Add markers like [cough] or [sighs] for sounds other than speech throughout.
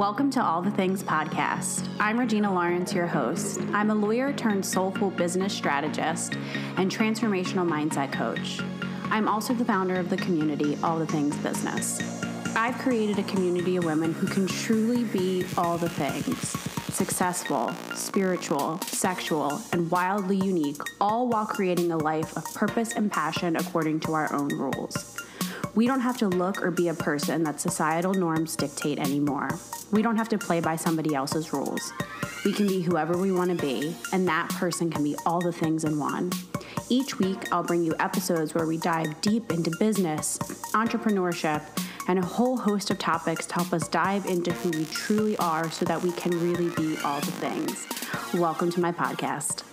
Welcome to All the Things Podcast. I'm Regina Lawrence, your host. I'm a lawyer turned soulful business strategist and transformational mindset coach. I'm also the founder of the community All the Things Business. I've created a community of women who can truly be all the things successful, spiritual, sexual, and wildly unique, all while creating a life of purpose and passion according to our own rules. We don't have to look or be a person that societal norms dictate anymore. We don't have to play by somebody else's rules. We can be whoever we want to be, and that person can be all the things in one. Each week, I'll bring you episodes where we dive deep into business, entrepreneurship, and a whole host of topics to help us dive into who we truly are so that we can really be all the things. Welcome to my podcast.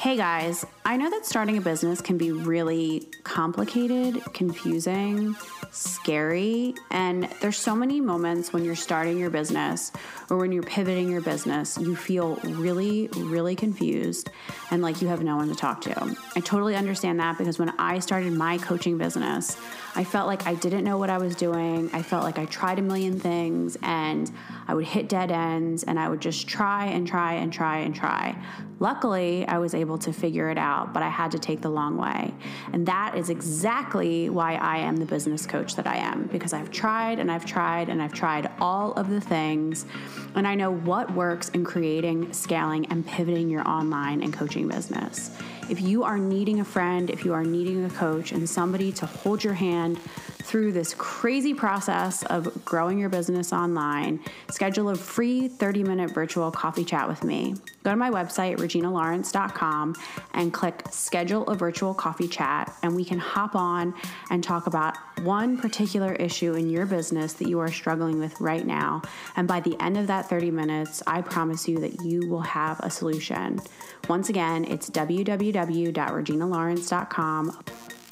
Hey guys, I know that starting a business can be really complicated, confusing, scary, and there's so many moments when you're starting your business or when you're pivoting your business, you feel really, really confused and like you have no one to talk to. I totally understand that because when I started my coaching business, I felt like I didn't know what I was doing. I felt like I tried a million things and I would hit dead ends and I would just try and try and try and try. Luckily, I was able to figure it out, but I had to take the long way. And that is exactly why I am the business coach that I am because I've tried and I've tried and I've tried all of the things and I know what works in creating, scaling, and pivoting your online and coaching business. If you are needing a friend, if you are needing a coach and somebody to hold your hand through this crazy process of growing your business online, schedule a free 30 minute virtual coffee chat with me. Go to my website, reginalawrence.com, and click schedule a virtual coffee chat, and we can hop on and talk about one particular issue in your business that you are struggling with right now. And by the end of that 30 minutes, I promise you that you will have a solution. Once again, it's www.reginalawrence.com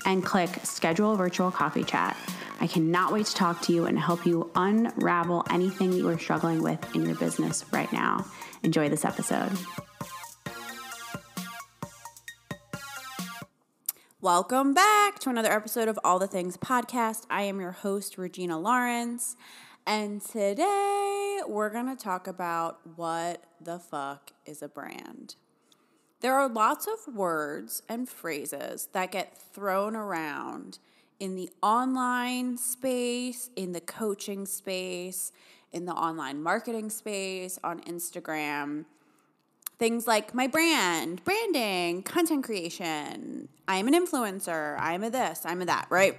and click schedule a virtual coffee chat. I cannot wait to talk to you and help you unravel anything you are struggling with in your business right now. Enjoy this episode. Welcome back to another episode of All the Things Podcast. I am your host, Regina Lawrence, and today we're going to talk about what the fuck is a brand. There are lots of words and phrases that get thrown around in the online space, in the coaching space, in the online marketing space, on Instagram. Things like my brand, branding, content creation. I'm an influencer. I'm a this, I'm a that, right?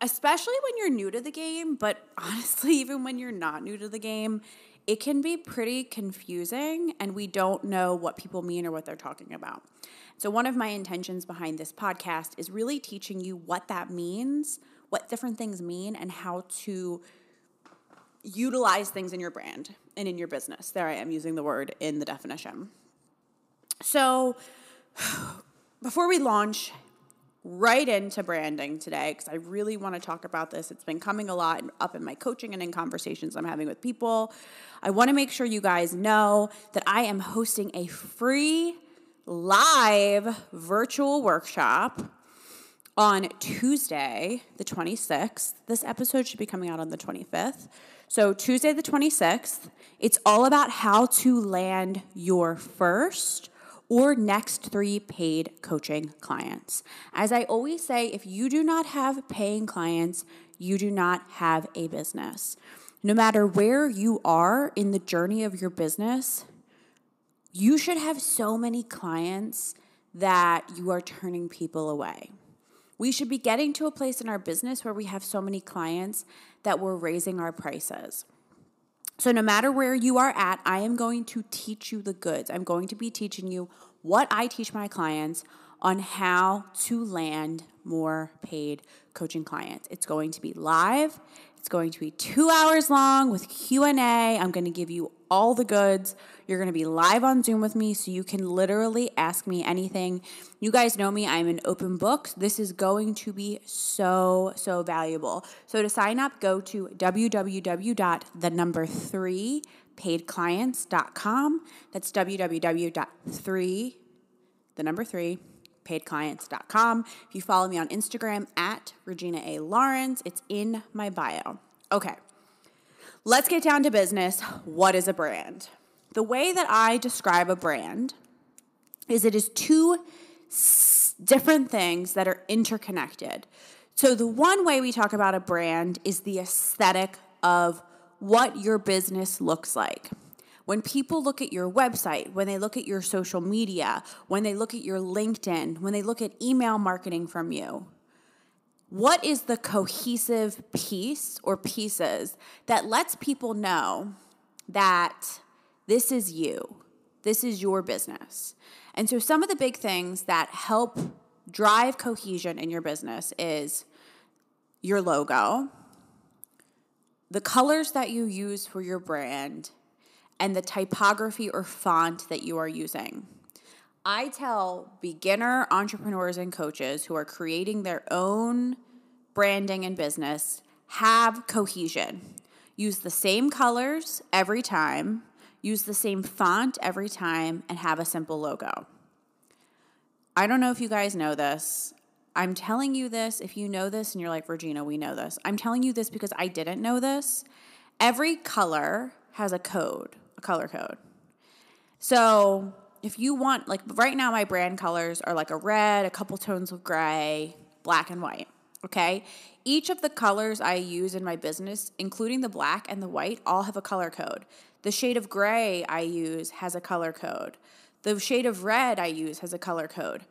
Especially when you're new to the game, but [laughs] honestly, even when you're not new to the game, it can be pretty confusing and we don't know what people mean or what they're talking about. So, one of my intentions behind this podcast is really teaching you what that means, what different things mean, and how to utilize things in your brand and in your business. There I am using the word in the definition. So, [sighs] before we launch right into branding today because I really want to talk about this. It's been coming a lot up in my coaching and in conversations I'm having with people. I want to make sure you guys know that I am hosting a free live virtual workshop on Tuesday, the 26th. This episode should be coming out on the 25th. So, Tuesday, the 26th, it's all about how to land your first or next three paid coaching clients. As I always say, if you do not have paying clients, you do not have a business. No matter where you are in the journey of your business, you should have so many clients that you are turning people away. We should be getting to a place in our business where we have so many clients that we're raising our prices. So, no matter where you are at, I am going to teach you the goods. I'm going to be teaching you what I teach my clients on how to land more paid coaching clients. It's going to be live. It's going to be 2 hours long with Q&A. I'm going to give you all the goods. You're going to be live on Zoom with me so you can literally ask me anything. You guys know me, I'm an open book. This is going to be so, so valuable. So to sign up, go to www.thenumber3 paidclients.com. That's www.3 the number 3 paidclients.com. If you follow me on Instagram at Regina A. Lawrence, it's in my bio. Okay, let's get down to business. What is a brand? The way that I describe a brand is it is two different things that are interconnected. So, the one way we talk about a brand is the aesthetic of what your business looks like. When people look at your website, when they look at your social media, when they look at your LinkedIn, when they look at email marketing from you, what is the cohesive piece or pieces that lets people know that this is you, this is your business? And so, some of the big things that help drive cohesion in your business is your logo, the colors that you use for your brand, and the typography or font that you are using. I tell beginner entrepreneurs and coaches who are creating their own branding and business have cohesion. Use the same colors every time, use the same font every time, and have a simple logo. I don't know if you guys know this. I'm telling you this if you know this and you're like, Regina, we know this. I'm telling you this because I didn't know this. Every color has a code, a color code. So if you want, like right now, my brand colors are like a red, a couple tones of gray, black, and white. Okay. Each of the colors I use in my business, including the black and the white, all have a color code. The shade of gray I use has a color code. The shade of red I use has a color code.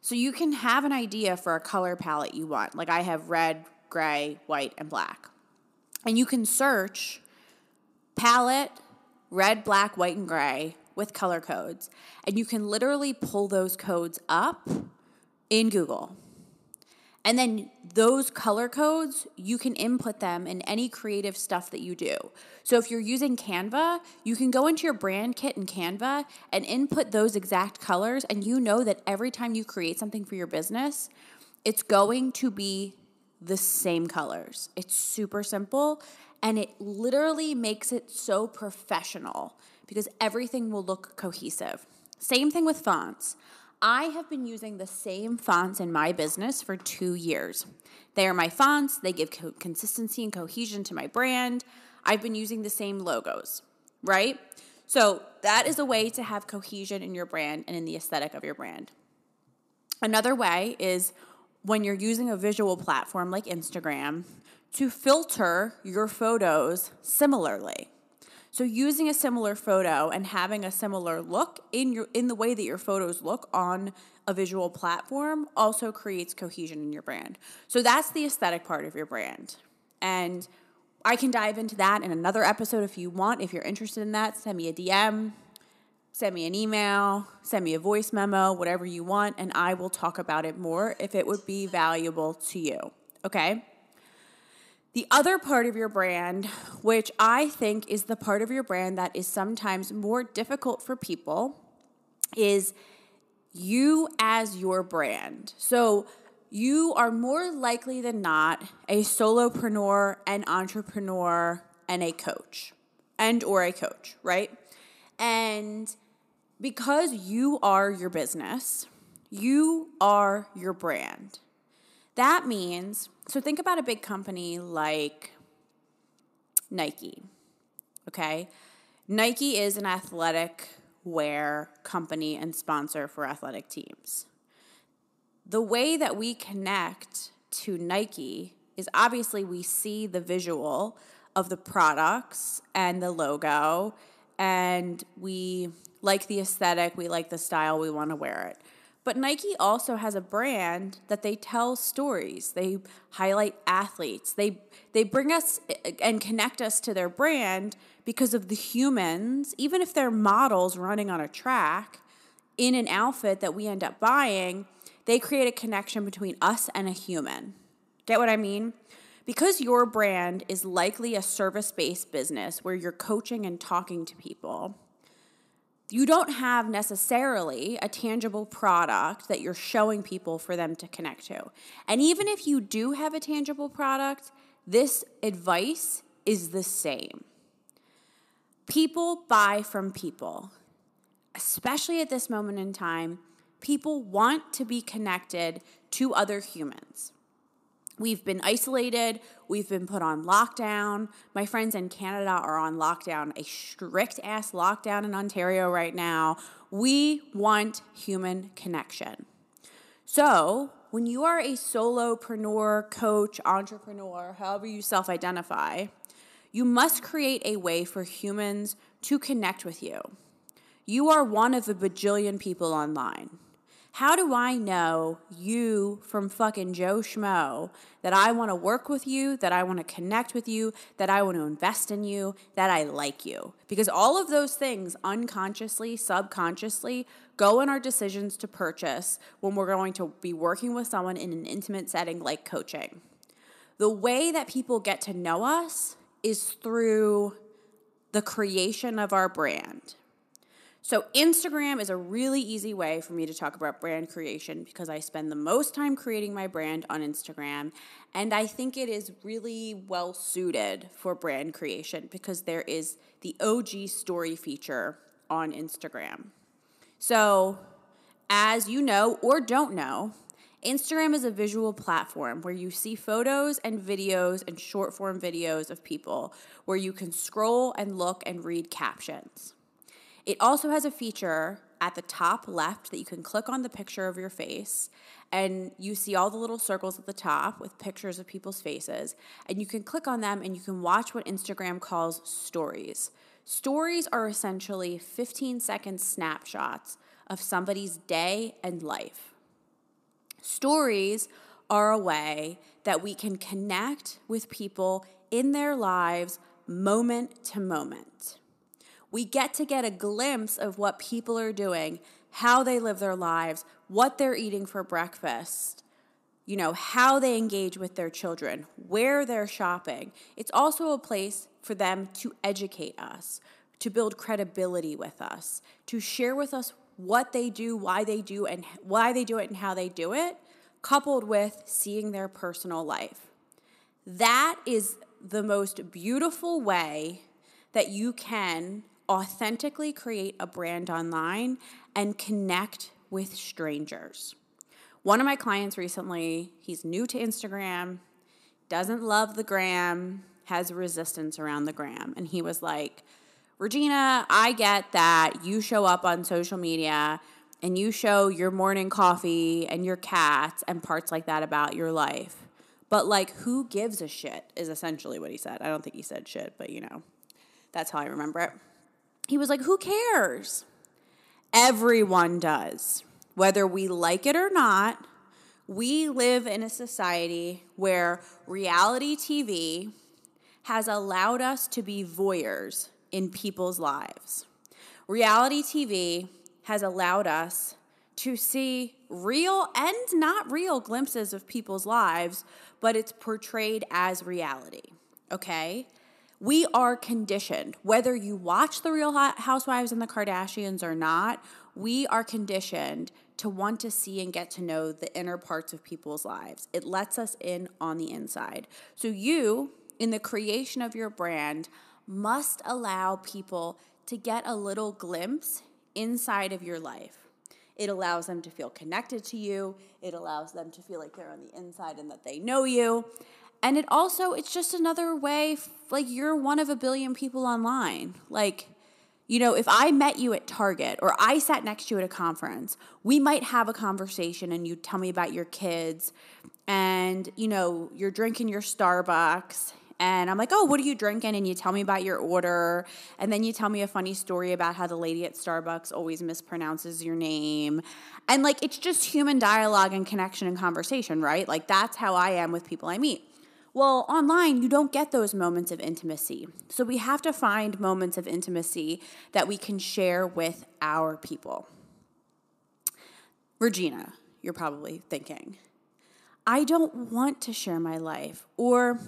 So you can have an idea for a color palette you want. Like I have red, gray, white, and black. And you can search palette, red, black, white, and gray with color codes. And you can literally pull those codes up in Google. And then those color codes, you can input them in any creative stuff that you do. So if you're using Canva, you can go into your brand kit in Canva and input those exact colors. And you know that every time you create something for your business, it's going to be the same colors. It's super simple and it literally makes it so professional because everything will look cohesive. Same thing with fonts. I have been using the same fonts in my business for two years. They are my fonts, they give co- consistency and cohesion to my brand. I've been using the same logos, right? So that is a way to have cohesion in your brand and in the aesthetic of your brand. Another way is when you're using a visual platform like Instagram to filter your photos similarly. So using a similar photo and having a similar look in your in the way that your photos look on a visual platform also creates cohesion in your brand. So that's the aesthetic part of your brand. And I can dive into that in another episode if you want. If you're interested in that, send me a DM, send me an email, send me a voice memo, whatever you want, and I will talk about it more if it would be valuable to you. Okay? The other part of your brand, which I think is the part of your brand that is sometimes more difficult for people, is you as your brand. So you are more likely than not a solopreneur, an entrepreneur, and a coach, and or a coach, right? And because you are your business, you are your brand. That means, so think about a big company like Nike, okay? Nike is an athletic wear company and sponsor for athletic teams. The way that we connect to Nike is obviously we see the visual of the products and the logo, and we like the aesthetic, we like the style, we want to wear it. But Nike also has a brand that they tell stories. They highlight athletes. They they bring us and connect us to their brand because of the humans, even if they're models running on a track in an outfit that we end up buying, they create a connection between us and a human. Get what I mean? Because your brand is likely a service-based business where you're coaching and talking to people you don't have necessarily a tangible product that you're showing people for them to connect to. And even if you do have a tangible product, this advice is the same. People buy from people, especially at this moment in time. People want to be connected to other humans. We've been isolated. We've been put on lockdown. My friends in Canada are on lockdown, a strict ass lockdown in Ontario right now. We want human connection. So, when you are a solopreneur, coach, entrepreneur, however you self identify, you must create a way for humans to connect with you. You are one of a bajillion people online. How do I know you from fucking Joe Schmo that I want to work with you, that I want to connect with you, that I want to invest in you, that I like you? Because all of those things unconsciously, subconsciously go in our decisions to purchase when we're going to be working with someone in an intimate setting like coaching. The way that people get to know us is through the creation of our brand. So, Instagram is a really easy way for me to talk about brand creation because I spend the most time creating my brand on Instagram. And I think it is really well suited for brand creation because there is the OG story feature on Instagram. So, as you know or don't know, Instagram is a visual platform where you see photos and videos and short form videos of people where you can scroll and look and read captions. It also has a feature at the top left that you can click on the picture of your face and you see all the little circles at the top with pictures of people's faces and you can click on them and you can watch what Instagram calls stories. Stories are essentially 15 second snapshots of somebody's day and life. Stories are a way that we can connect with people in their lives moment to moment we get to get a glimpse of what people are doing, how they live their lives, what they're eating for breakfast, you know, how they engage with their children, where they're shopping. It's also a place for them to educate us, to build credibility with us, to share with us what they do, why they do, and why they do it and how they do it, coupled with seeing their personal life. That is the most beautiful way that you can authentically create a brand online and connect with strangers. One of my clients recently, he's new to Instagram, doesn't love the gram, has resistance around the gram. And he was like, Regina, I get that you show up on social media and you show your morning coffee and your cats and parts like that about your life. But like, who gives a shit is essentially what he said. I don't think he said shit, but you know, that's how I remember it he was like, Who cares? Everyone does. Whether we like it or not, we live in a society where reality TV has allowed us to be voyeurs in people's lives. Reality TV has allowed us to see real and not real glimpses of people's lives, but it's portrayed as reality. Okay? We are conditioned, whether you watch The Real Housewives and the Kardashians or not, we are conditioned to want to see and get to know the inner parts of people's lives. It lets us in on the inside. So, you, in the creation of your brand, must allow people to get a little glimpse inside of your life. It allows them to feel connected to you. It allows them to feel like they're on the inside and that they know you. And it also, it's just another way, like, you're one of a billion people online. Like, you know, if I met you at Target or I sat next to you at a conference, we might have a conversation and you tell me about your kids and, you know, you're drinking your Starbucks and I'm like, oh, what are you drinking? And you tell me about your order. And then you tell me a funny story about how the lady at Starbucks always mispronounces your name. And like, it's just human dialogue and connection and conversation, right? Like, that's how I am with people I meet. Well, online, you don't get those moments of intimacy. So we have to find moments of intimacy that we can share with our people. Regina, you're probably thinking, I don't want to share my life, or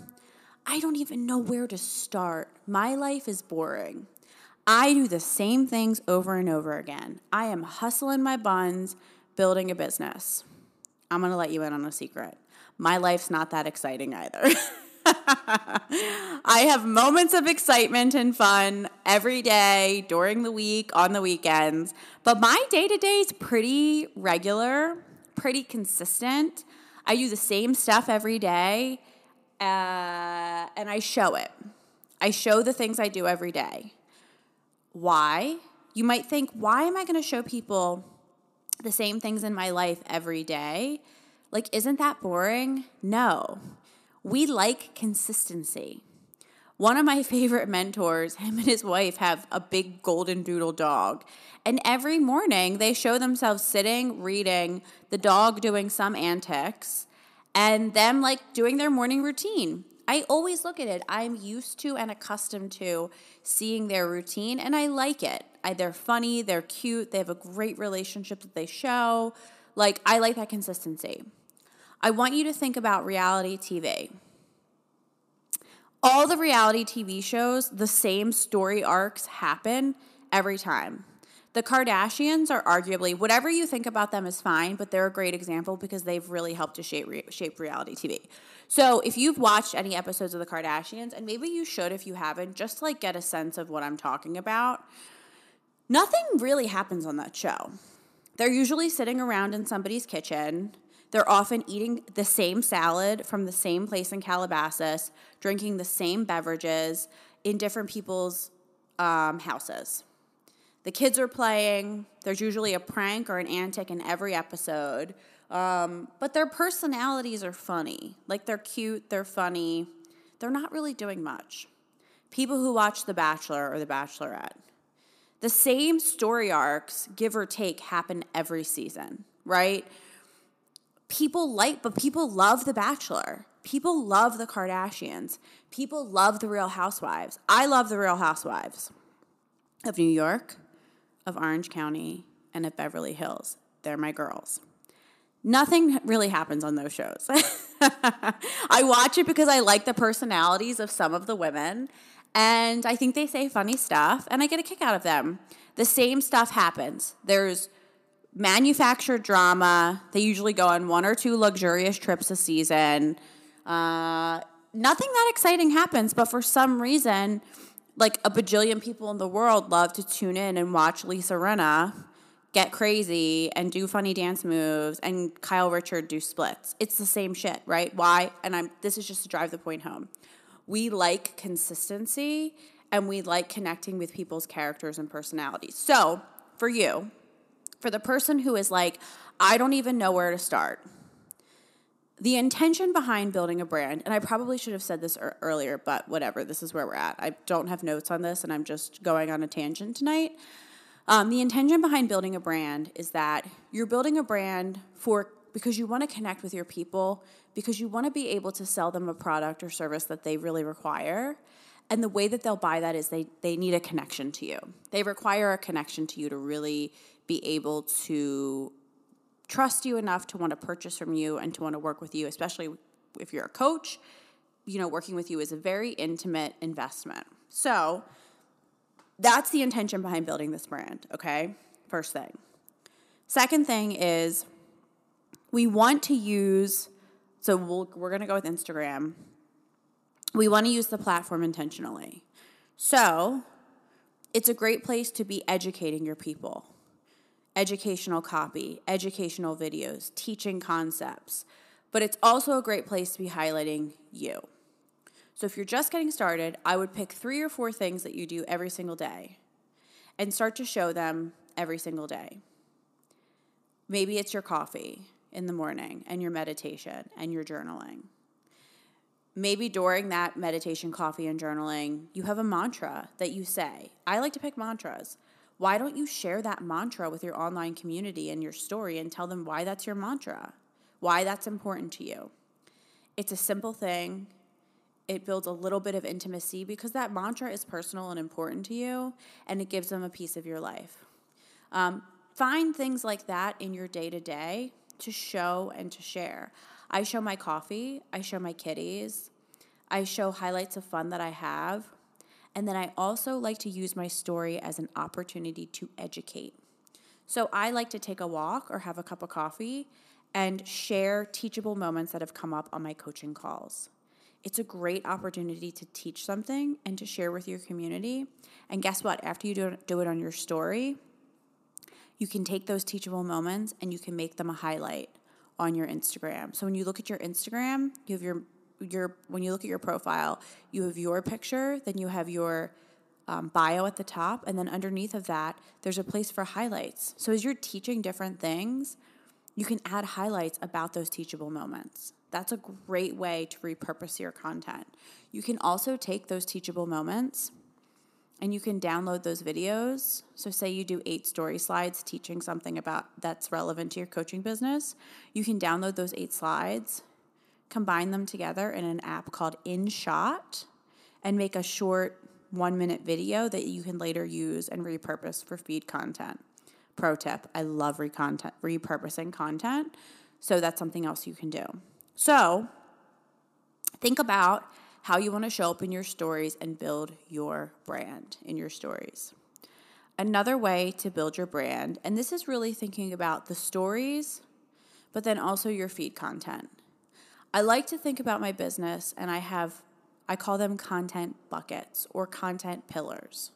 I don't even know where to start. My life is boring. I do the same things over and over again. I am hustling my buns, building a business. I'm gonna let you in on a secret my life's not that exciting either. [laughs] I have moments of excitement and fun every day, during the week, on the weekends. But my day to day is pretty regular, pretty consistent. I do the same stuff every day, uh, and I show it. I show the things I do every day. Why? You might think, why am I going to show people the same things in my life every day? Like, isn't that boring? No. We like consistency. One of my favorite mentors, him and his wife have a big golden doodle dog. And every morning they show themselves sitting, reading, the dog doing some antics, and them like doing their morning routine. I always look at it. I'm used to and accustomed to seeing their routine, and I like it. I, they're funny, they're cute, they have a great relationship that they show. Like, I like that consistency. I want you to think about reality TV. All the reality TV shows, the same story arcs happen every time. The Kardashians are arguably, whatever you think about them is fine, but they're a great example because they've really helped to shape, re- shape reality TV. So if you've watched any episodes of the Kardashians, and maybe you should if you haven't, just like get a sense of what I'm talking about, nothing really happens on that show. They're usually sitting around in somebody's kitchen they're often eating the same salad from the same place in Calabasas, drinking the same beverages in different people's um, houses. The kids are playing. There's usually a prank or an antic in every episode. Um, but their personalities are funny. Like they're cute, they're funny. They're not really doing much. People who watch The Bachelor or The Bachelorette. The same story arcs, give or take, happen every season, right? People like, but people love The Bachelor. People love the Kardashians. People love the Real Housewives. I love the Real Housewives of New York, of Orange County, and of Beverly Hills. They're my girls. Nothing really happens on those shows. [laughs] I watch it because I like the personalities of some of the women, and I think they say funny stuff, and I get a kick out of them. The same stuff happens. There's manufactured drama. They usually go on one or two luxurious trips a season. Uh, nothing that exciting happens, but for some reason, like a bajillion people in the world love to tune in and watch Lisa Rinna get crazy and do funny dance moves and Kyle Richard do splits. It's the same shit, right? Why? And I'm this is just to drive the point home. We like consistency and we like connecting with people's characters and personalities. So, for you, for the person who is like, I don't even know where to start. The intention behind building a brand, and I probably should have said this earlier, but whatever, this is where we're at. I don't have notes on this, and I'm just going on a tangent tonight. Um, the intention behind building a brand is that you're building a brand for because you want to connect with your people, because you want to be able to sell them a product or service that they really require. And the way that they'll buy that is they, they need a connection to you. They require a connection to you to really be able to trust you enough to want to purchase from you and to want to work with you, especially if you're a coach. You know, working with you is a very intimate investment. So that's the intention behind building this brand, okay? First thing. Second thing is we want to use, so we'll, we're going to go with Instagram. We want to use the platform intentionally. So it's a great place to be educating your people educational copy, educational videos, teaching concepts, but it's also a great place to be highlighting you. So if you're just getting started, I would pick three or four things that you do every single day and start to show them every single day. Maybe it's your coffee in the morning and your meditation and your journaling. Maybe during that meditation, coffee, and journaling, you have a mantra that you say. I like to pick mantras why don't you share that mantra with your online community and your story and tell them why that's your mantra, why that's important to you? It's a simple thing. It builds a little bit of intimacy because that mantra is personal and important to you, and it gives them a piece of your life. Um, find things like that in your day to day to show and to share. I show my coffee, I show my kitties, I show highlights of fun that I have. And then I also like to use my story as an opportunity to educate. So I like to take a walk or have a cup of coffee and share teachable moments that have come up on my coaching calls. It's a great opportunity to teach something and to share with your community. And guess what? After you do, it on your story, you can take those teachable moments and you can make them a highlight on your Instagram. So when you look at your Instagram, you have your your when you look at your profile, you have your picture, then you have your um, bio at the top, and then underneath of that, there's a place for highlights. So as you're teaching different things, you can add highlights about those teachable moments. That's a great way to repurpose your content. You can also take those teachable moments and you can download those videos. So say you do 8 story slides teaching something about that's relevant to your coaching business, you can download those 8 slides, combine them together in an app called InShot and make a short 1-minute video that you can later use and repurpose for feed content. Pro tip, I love recontent, repurposing content. So that's something else you can do. So think about how you want to show up in your stories and build your brand in your stories. Another way to build your brand, and this is really thinking about the stories, but then also your feed content. I like to think about my business and I have, I call them content buckets or content pillars.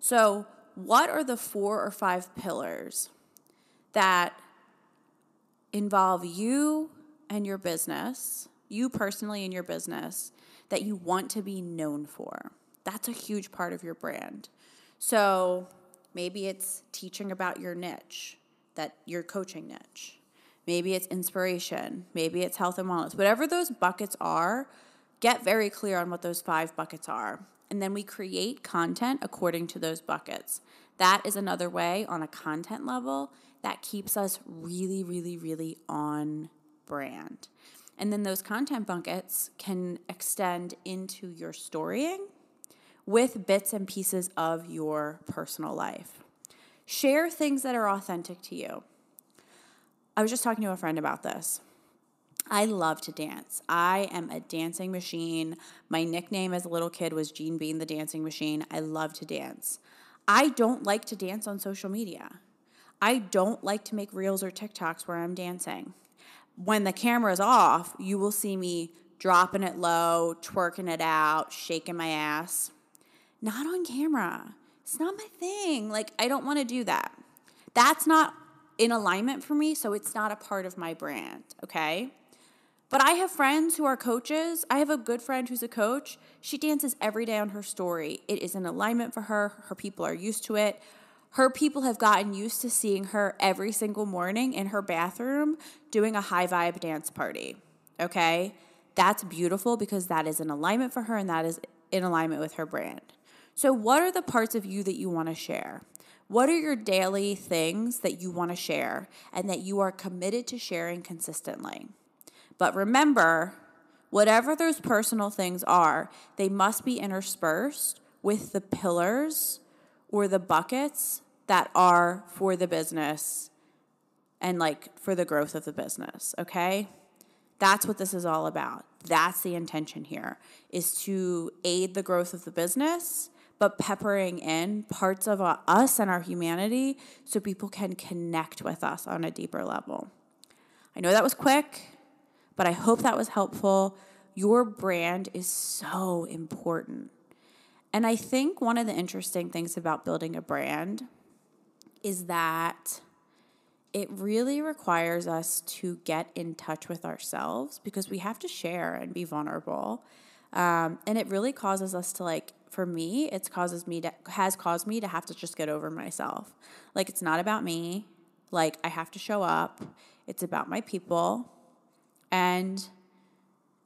So, what are the four or five pillars that involve you and your business, you personally and your business, that you want to be known for. That's a huge part of your brand. So maybe it's teaching about your niche, that your coaching niche. Maybe it's inspiration. Maybe it's health and wellness. Whatever those buckets are, get very clear on what those five buckets are. And then we create content according to those buckets. That is another way on a content level that keeps us really, really, really on brand. And then those content buckets can extend into your storying with bits and pieces of your personal life. Share things that are authentic to you. I was just talking to a friend about this. I love to dance. I am a dancing machine. My nickname as a little kid was Jean Bean the Dancing Machine. I love to dance. I don't like to dance on social media. I don't like to make reels or TikToks where I'm dancing when the camera is off, you will see me dropping it low, twerking it out, shaking my ass. Not on camera. It's not my thing. Like, I don't want to do that. That's not in alignment for me, so it's not a part of my brand, okay? But I have friends who are coaches. I have a good friend who's a coach. She dances every day on her story. It is in alignment for her. Her people are used to it her people have gotten used to seeing her every single morning in her bathroom doing a high vibe dance party. Okay? That's beautiful because that is in alignment for her and that is in alignment with her brand. So, what are the parts of you that you want to share? What are your daily things that you want to share and that you are committed to sharing consistently? But remember, whatever those personal things are, they must be interspersed with the pillars or the buckets that are for the business and like for the growth of the business, okay? That's what this is all about. That's the intention here is to aid the growth of the business, but peppering in parts of us and our humanity so people can connect with us on a deeper level. I know that was quick, but I hope that was helpful. Your brand is so important. And I think one of the interesting things about building a brand is that it really requires us to get in touch with ourselves because we have to share and be vulnerable. Um, and it really causes us to like for me it's causes me to has caused me to have to just get over myself like it's not about me like i have to show up it's about my people and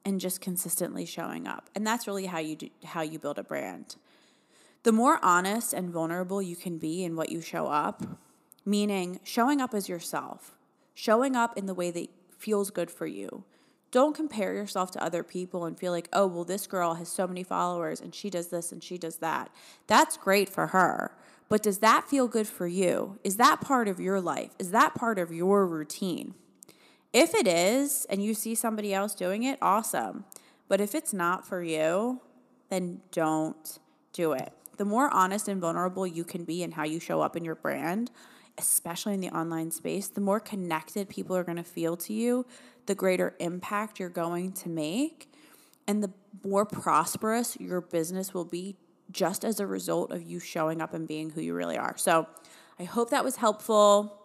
and just consistently showing up. And that's really how you do, how you build a brand. The more honest and vulnerable you can be in what you show up, meaning showing up as yourself, showing up in the way that feels good for you. Don't compare yourself to other people and feel like, oh, well, this girl has so many followers and she does this and she does that. That's great for her. But does that feel good for you? Is that part of your life? Is that part of your routine? If it is and you see somebody else doing it, awesome. But if it's not for you, then don't do it. The more honest and vulnerable you can be in how you show up in your brand, especially in the online space, the more connected people are going to feel to you, the greater impact you're going to make, and the more prosperous your business will be just as a result of you showing up and being who you really are. So I hope that was helpful.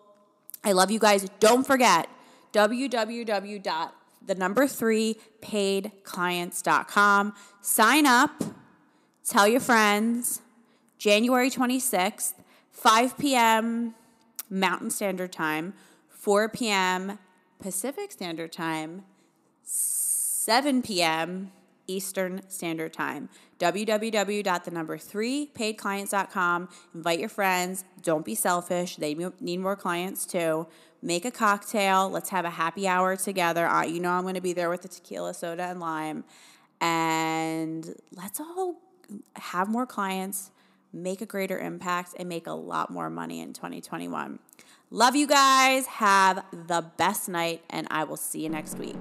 I love you guys. Don't forget www. The number three paidclients.com. Sign up, tell your friends. January 26th, 5 p.m. Mountain Standard Time, 4 p.m. Pacific Standard Time, 7 p.m. Eastern Standard Time. www.thenumber3paidclients.com. Invite your friends. Don't be selfish. They need more clients too. Make a cocktail. Let's have a happy hour together. Uh, you know, I'm going to be there with the tequila, soda, and lime. And let's all have more clients, make a greater impact, and make a lot more money in 2021. Love you guys. Have the best night, and I will see you next week.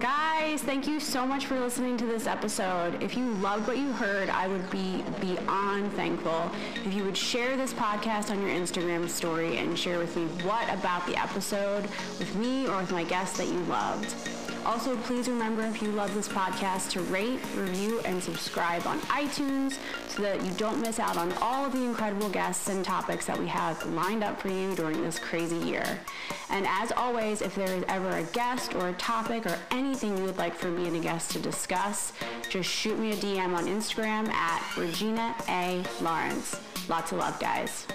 Guys, thank you so much for listening to this episode. If you loved what you heard, I would be beyond thankful if you would share this podcast on your Instagram story and share with me what about the episode with me or with my guests that you loved. Also, please remember if you love this podcast to rate, review, and subscribe on iTunes so that you don't miss out on all of the incredible guests and topics that we have lined up for you during this crazy year. And as always, if there is ever a guest or a topic or anything you would like for me and a guest to discuss, just shoot me a DM on Instagram at Regina A. Lawrence. Lots of love, guys.